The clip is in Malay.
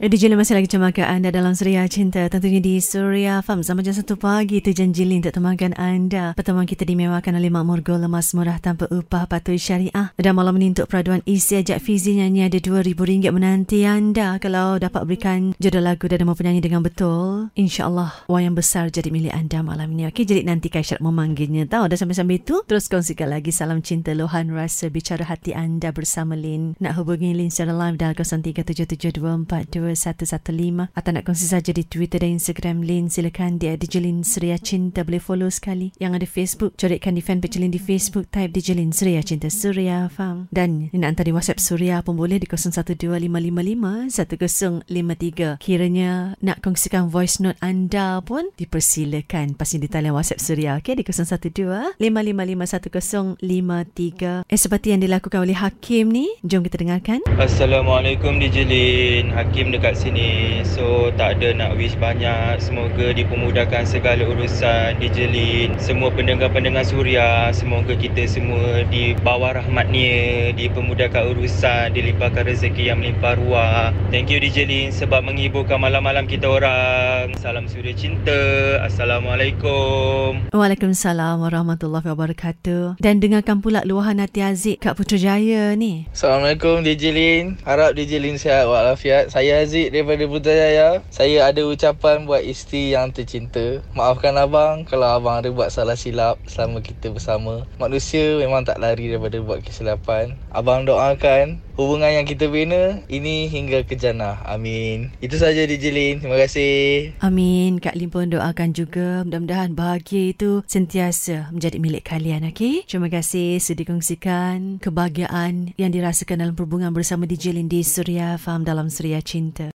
DJ Lin masih lagi cemakan anda dalam Suria Cinta Tentunya di Suria Farm. Sama jam satu pagi Itu janji Lin untuk temankan anda. Pertemuan kita dimewahkan oleh Makmur Gold Lemas murah tanpa upah patuh syariah. Dan malam ini untuk peraduan isi ajak Fizi nyanyi ada RM2,000 menanti anda. Kalau dapat berikan jodoh lagu dan mau penyanyi dengan betul InsyaAllah wang yang besar jadi milik anda malam ini. Okey jadi nanti Kaisyarat memanggilnya. Tahu dah sampai-sampai itu Terus kongsikan lagi salam cinta Lohan rasa bicara hati anda bersama Lin. Nak hubungi Lin secara live Dalam 037724 0115 atau nak kongsi saja di Twitter dan Instagram Lin silakan di Dijelin Suria Cinta. Boleh follow sekali yang ada Facebook. Coretkan di fanpage Lin di Facebook. Type Dijelin Suria Cinta. Suria faham? Dan nak hantar di WhatsApp Suria pun boleh di 0125551053 kiranya nak kongsikan voice note anda pun dipersilakan. Pasti di talian WhatsApp Suria okay, di 0125551053 eh seperti yang dilakukan oleh Hakim ni jom kita dengarkan. Assalamualaikum Dijelin. Hakim dekat sini. So tak ada nak wish banyak. Semoga dipermudahkan segala urusan Dijelin Semua pendengar-pendengar suria. Semoga kita semua di bawah rahmatnya Dipermudahkan urusan Dilimpahkan rezeki yang melimpah ruah. Thank you Dijelin Sebab menghiburkan malam-malam kita orang. Salam suria cinta. Assalamualaikum. Waalaikumsalam warahmatullahi wabarakatuh. Dan dengarkan pula luahan hati Aziz kat Putrajaya ni. Assalamualaikum DJ Lin Harap DJ Lin sihat walafiat. Saya Aziz daripada Putrajaya. Saya ada ucapan buat isteri yang tercinta. Maafkan abang kalau abang ada buat salah silap selama kita bersama. Manusia memang tak lari daripada buat kesilapan. Abang doakan hubungan yang kita bina ini hingga ke jannah. Amin. Itu saja DJ Lin. Terima kasih. Amin. Kak Lin pun doakan juga mudah-mudahan bahagia itu sentiasa menjadi milik kalian. Okay? Terima kasih sudah dikongsikan kebahagiaan yang dirasakan dalam perhubungan bersama DJ Lin di Surya Farm dalam Surya Cinta.